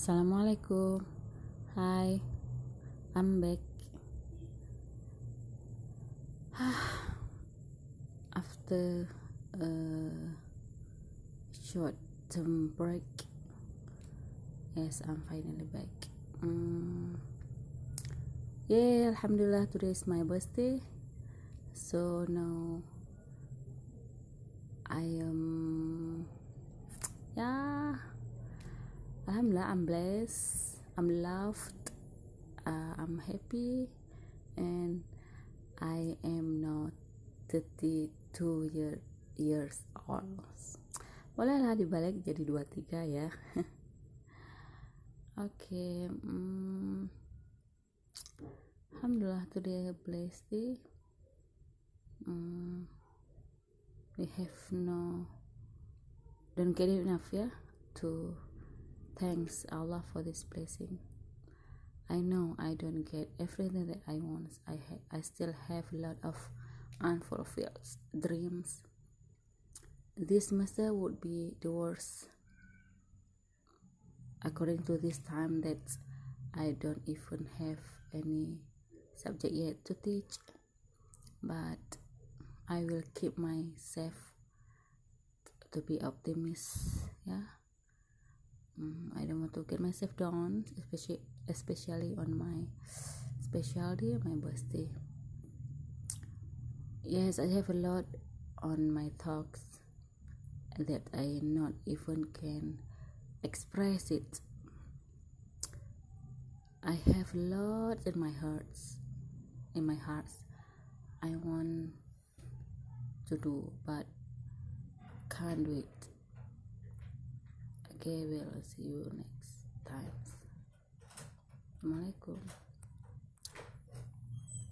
Assalamualaikum. Hi, I'm back. After a short term break, yes, I'm finally back. Mm. Yeah, Alhamdulillah, today is my birthday. So now I am, yeah, Alhamdulillah, I'm blessed, I'm loved, uh, I'm happy, and I am now 32 year, years old. Bolehlah dibalik jadi 23 ya. Oke, okay, hmm, Alhamdulillah today blessed day. Mm, we have no don't get enough yeah to thanks Allah for this blessing. I know I don't get everything that I want. I ha- I still have a lot of unfulfilled dreams. This semester would be the worst according to this time that I don't even have any subject yet to teach but I will keep myself to be optimist yeah mm, I don't want to get myself down especially especially on my special day my birthday yes I have a lot on my thoughts that I not even can express it. I have a lot in my hearts in my heart I want to do but can't do it okay we'll see you next time. Assalamualaikum